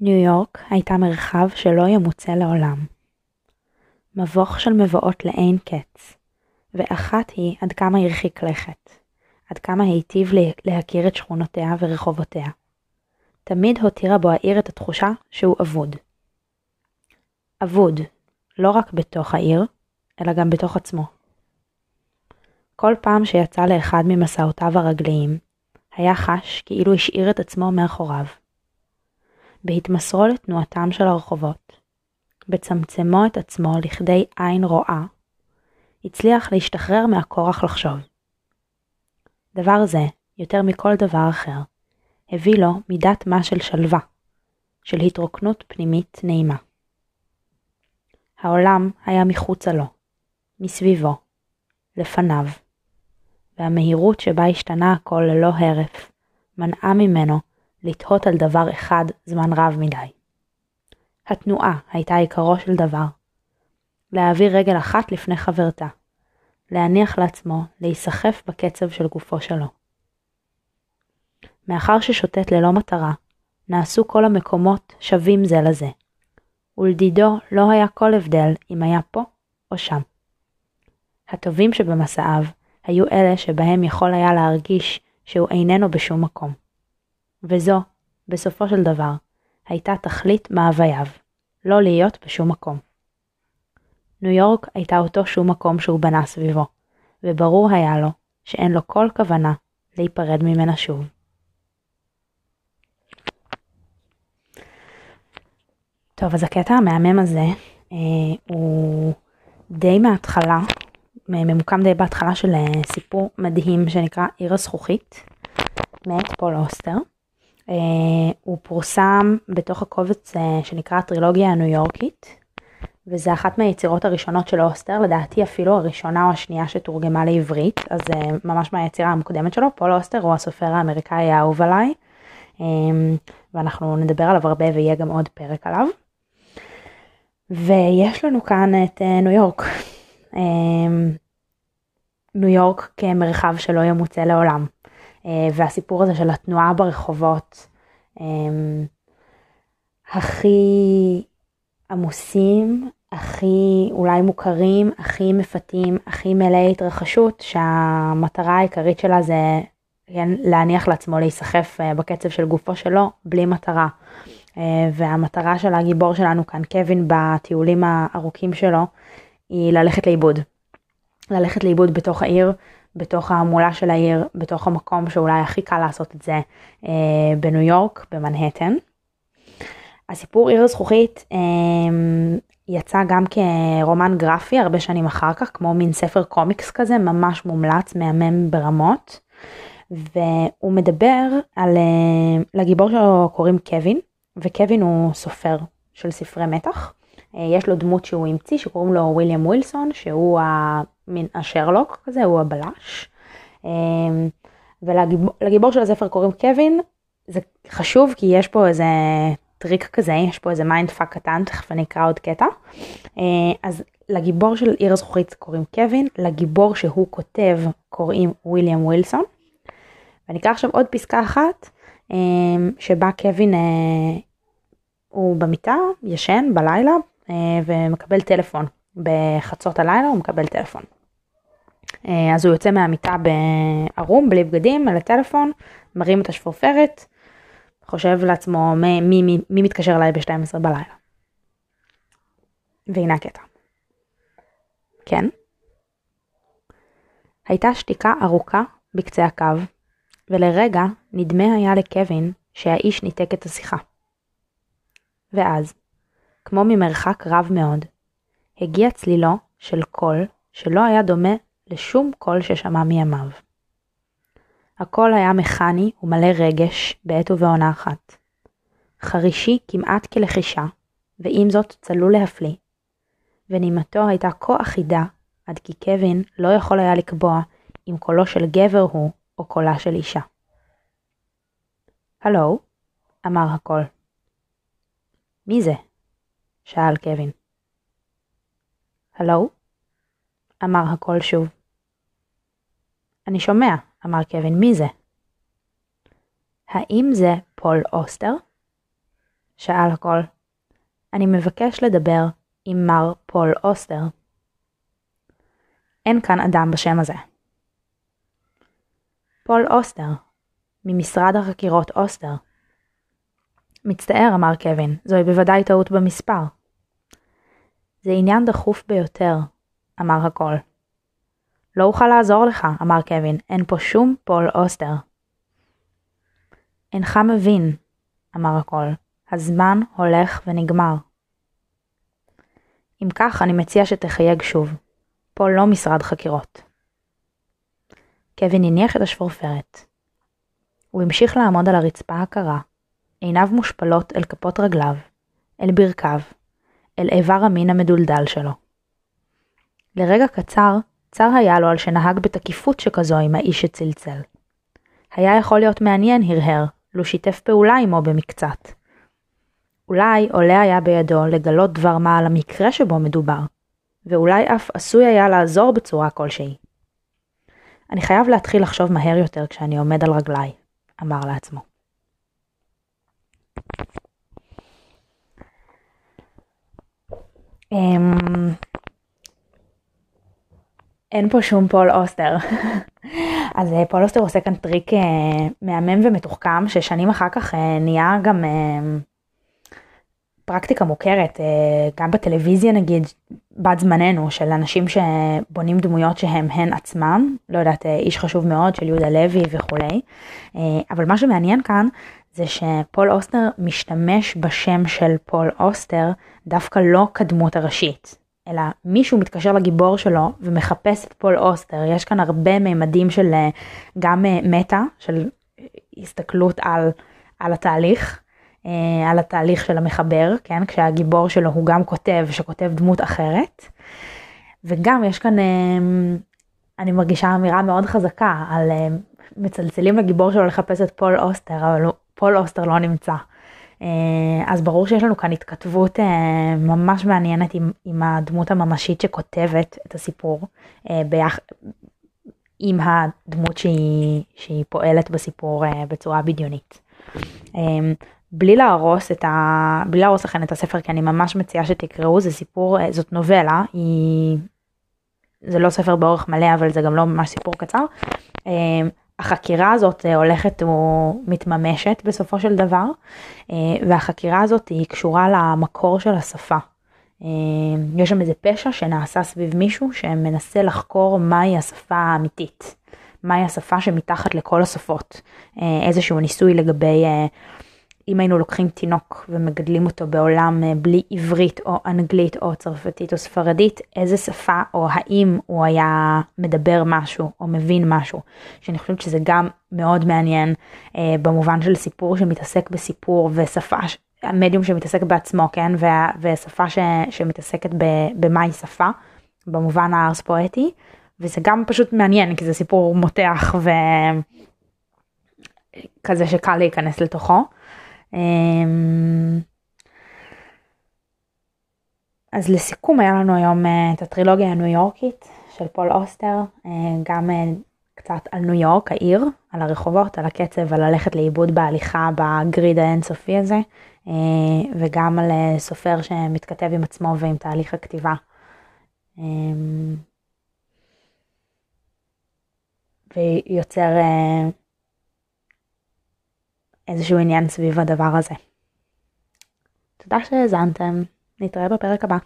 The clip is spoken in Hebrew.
ניו יורק הייתה מרחב שלא ימוצא לעולם. מבוך של מבואות לאין קץ, ואחת היא עד כמה הרחיק לכת, עד כמה היטיב להכיר את שכונותיה ורחובותיה. תמיד הותירה בו העיר את התחושה שהוא אבוד. אבוד, לא רק בתוך העיר, אלא גם בתוך עצמו. כל פעם שיצא לאחד ממסעותיו הרגליים, היה חש כאילו השאיר את עצמו מאחוריו. בהתמסרו לתנועתם של הרחובות, בצמצמו את עצמו לכדי עין רואה, הצליח להשתחרר מהכורח לחשוב. דבר זה, יותר מכל דבר אחר, הביא לו מידת מה של שלווה, של התרוקנות פנימית נעימה. העולם היה מחוצה לו, מסביבו, לפניו, והמהירות שבה השתנה הכל ללא הרף, מנעה ממנו לתהות על דבר אחד זמן רב מדי. התנועה הייתה עיקרו של דבר. להעביר רגל אחת לפני חברתה. להניח לעצמו להיסחף בקצב של גופו שלו. מאחר ששוטט ללא מטרה, נעשו כל המקומות שווים זה לזה, ולדידו לא היה כל הבדל אם היה פה או שם. הטובים שבמסעיו היו אלה שבהם יכול היה להרגיש שהוא איננו בשום מקום. וזו, בסופו של דבר, הייתה תכלית מאווייו, לא להיות בשום מקום. ניו יורק הייתה אותו שום מקום שהוא בנה סביבו, וברור היה לו שאין לו כל כוונה להיפרד ממנה שוב. טוב, אז הקטע המהמם הזה אה, הוא די מההתחלה, ממוקם די בהתחלה של אה, סיפור מדהים שנקרא עיר הזכוכית, מאת פול אוסטר. אה, הוא פורסם בתוך הקובץ אה, שנקרא הטרילוגיה הניו יורקית, וזה אחת מהיצירות הראשונות של אוסטר, לדעתי אפילו הראשונה או השנייה שתורגמה לעברית, אז זה אה, ממש מהיצירה המוקדמת שלו. פול אוסטר הוא הסופר האמריקאי האהוב עליי, ואנחנו נדבר עליו הרבה ויהיה גם עוד פרק עליו. ויש לנו כאן את ניו יורק. ניו יורק כמרחב שלא ימוצא לעולם. אה, והסיפור הזה של התנועה ברחובות אמ, הכי עמוסים, הכי אולי מוכרים, הכי מפתים, הכי מלאי התרחשות, שהמטרה העיקרית שלה זה כן, להניח לעצמו להיסחף אה, בקצב של גופו שלו, בלי מטרה. אה, והמטרה של הגיבור שלנו כאן, קווין, בטיולים הארוכים שלו, היא ללכת לאיבוד. ללכת לאיבוד בתוך העיר, בתוך ההמולה של העיר, בתוך המקום שאולי הכי קל לעשות את זה אה, בניו יורק, במנהטן. הסיפור עיר הזכוכית אה, יצא גם כרומן גרפי הרבה שנים אחר כך, כמו מין ספר קומיקס כזה, ממש מומלץ, מהמם ברמות. והוא מדבר על, אה, לגיבור שלו קוראים קווין, וקווין הוא סופר של ספרי מתח. אה, יש לו דמות שהוא המציא שקוראים לו וויליאם ווילסון, שהוא מין השרלוק כזה, הוא הבלש. אמ, ולגיבור של הספר קוראים קווין, זה חשוב כי יש פה איזה טריק כזה, יש פה איזה mind fuck קטן, תכף אני אקרא עוד קטע. אה, אז לגיבור של עיר הזכוכית קוראים קווין, לגיבור שהוא כותב קוראים וויליאם ווילסון. ואני אקרא עכשיו עוד פסקה אחת, אמ, שבה קווין אה, הוא במיטה, ישן בלילה, אה, ומקבל טלפון. בחצות הלילה הוא מקבל טלפון. אה, אז הוא יוצא מהמיטה בערום, בלי בגדים, על הטלפון, מרים את השפופרת, חושב לעצמו מי, מי, מי, מי מתקשר אליי ב-12 בלילה. והנה הקטע. כן? הייתה שתיקה ארוכה בקצה הקו, ולרגע נדמה היה לקווין שהאיש ניתק את השיחה. ואז, כמו ממרחק רב מאוד, הגיע צלילו של קול שלא היה דומה לשום קול ששמע מימיו. הקול היה מכני ומלא רגש בעת ובעונה אחת. חרישי כמעט כלחישה, ועם זאת צלול להפליא. ונימתו הייתה כה אחידה, עד כי קווין לא יכול היה לקבוע אם קולו של גבר הוא או קולה של אישה. הלו? אמר הקול. מי זה? שאל קווין. הלו? אמר הקול שוב. אני שומע, אמר קווין, מי זה? האם זה פול אוסטר? שאל הקול. אני מבקש לדבר עם מר פול אוסטר. אין כאן אדם בשם הזה. פול אוסטר, ממשרד החקירות אוסטר. מצטער, אמר קווין, זוהי בוודאי טעות במספר. זה עניין דחוף ביותר, אמר הקול. לא אוכל לעזור לך, אמר קווין, אין פה שום פול אוסטר. אינך מבין, אמר הקול, הזמן הולך ונגמר. אם כך, אני מציע שתחייג שוב. פה לא משרד חקירות. קווין הניח את השפורפרת. הוא המשיך לעמוד על הרצפה הקרה, עיניו מושפלות אל כפות רגליו, אל ברכיו, אל איבר המין המדולדל שלו. לרגע קצר, צר היה לו על שנהג בתקיפות שכזו עם האיש שצלצל. היה יכול להיות מעניין, הרהר, לו שיתף פעולה עמו במקצת. אולי עולה היה בידו לגלות דבר מה על המקרה שבו מדובר, ואולי אף עשוי היה לעזור בצורה כלשהי. אני חייב להתחיל לחשוב מהר יותר כשאני עומד על רגליי, אמר לעצמו. אמ, אין פה שום פול אוסטר. אז אה, פול אוסטר עושה כאן טריק אה, מהמם ומתוחכם, ששנים אחר כך אה, נהיה גם פרקטיקה מוכרת, גם בטלוויזיה נגיד, בת זמננו, של אנשים שבונים דמויות שהם הן עצמם, לא יודעת, איש חשוב מאוד של יהודה לוי וכולי. אבל מה שמעניין כאן זה שפול אוסטר משתמש בשם של פול אוסטר דווקא לא כדמות הראשית, אלא מישהו מתקשר לגיבור שלו ומחפש את פול אוסטר. יש כאן הרבה מימדים של אה, גם אה, מטא, של הסתכלות על, על התהליך, אה, על התהליך של המחבר, כן? כשהגיבור שלו הוא גם כותב, שכותב דמות אחרת. וגם יש כאן, אני מרגישה אמירה מאוד חזקה על מצלצלים לגיבור שלו לחפש את פול אוסטר, אבל פול אוסטר לא נמצא. אה, אז ברור שיש לנו כאן התכתבות אה, ממש מעניינת עם, עם הדמות הממשית שכותבת את הסיפור, אה, ביח... עם הדמות שהיא, שהיא פועלת בסיפור בצורה בדיונית. בלי להרוס את ה... בלי להרוס לכם את הספר, כי אני ממש מציעה שתקראו, זה סיפור, זאת נובלה, היא... זה לא ספר באורך מלא, אבל זה גם לא ממש סיפור קצר. החקירה הזאת אה, הולכת ומתממשת בסופו של דבר, אה, והחקירה הזאת היא קשורה למקור של השפה. אה, יש שם איזה פשע שנעשה סביב מישהו שמנסה לחקור מהי השפה האמיתית, מהי השפה שמתחת לכל השפות, איזשהו ניסוי לגבי אם היינו לוקחים תינוק ומגדלים אותו בעולם אה, בלי עברית או אנגלית או צרפתית או ספרדית, איזה שפה או האם הוא היה מדבר משהו או מבין משהו, שאני חושבת שזה גם מאוד מעניין אה, במובן של סיפור שמתעסק בסיפור ושפה, המדיום שמתעסק בעצמו, כן, וה, ושפה ש, שמתעסקת במהי שפה, במובן הארס פואטי, וזה גם פשוט מעניין כי זה סיפור מותח וכזה שקל להיכנס לתוכו. אמ, אז לסיכום היה לנו היום אה, את הטרילוגיה הניו יורקית של פול אוסטר, אה, גם אה, קצת על ניו יורק, העיר, על הרחובות, על הקצב, על ללכת לאיבוד בהליכה בגריד האינסופי הזה, וגם על סופר שמתכתב עם עצמו ועם תהליך הכתיבה. אמ, ויוצר איזשהו עניין סביב הדבר הזה. תודה שהאזנתם, נתראה בפרק הבא.